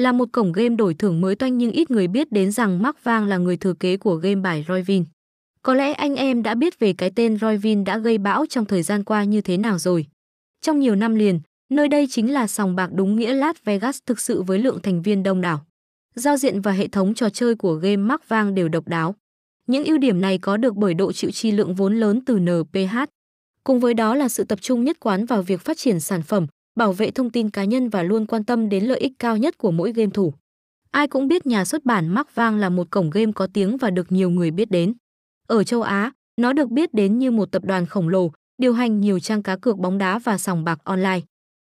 Là một cổng game đổi thưởng mới toanh nhưng ít người biết đến rằng Mark Vang là người thừa kế của game bài Royvin. Có lẽ anh em đã biết về cái tên Royvin đã gây bão trong thời gian qua như thế nào rồi. Trong nhiều năm liền, nơi đây chính là sòng bạc đúng nghĩa Las Vegas thực sự với lượng thành viên đông đảo. Giao diện và hệ thống trò chơi của game Mark Vang đều độc đáo. Những ưu điểm này có được bởi độ chịu chi lượng vốn lớn từ NPH. Cùng với đó là sự tập trung nhất quán vào việc phát triển sản phẩm, bảo vệ thông tin cá nhân và luôn quan tâm đến lợi ích cao nhất của mỗi game thủ. Ai cũng biết nhà xuất bản Mark Vang là một cổng game có tiếng và được nhiều người biết đến. Ở châu Á, nó được biết đến như một tập đoàn khổng lồ, điều hành nhiều trang cá cược bóng đá và sòng bạc online.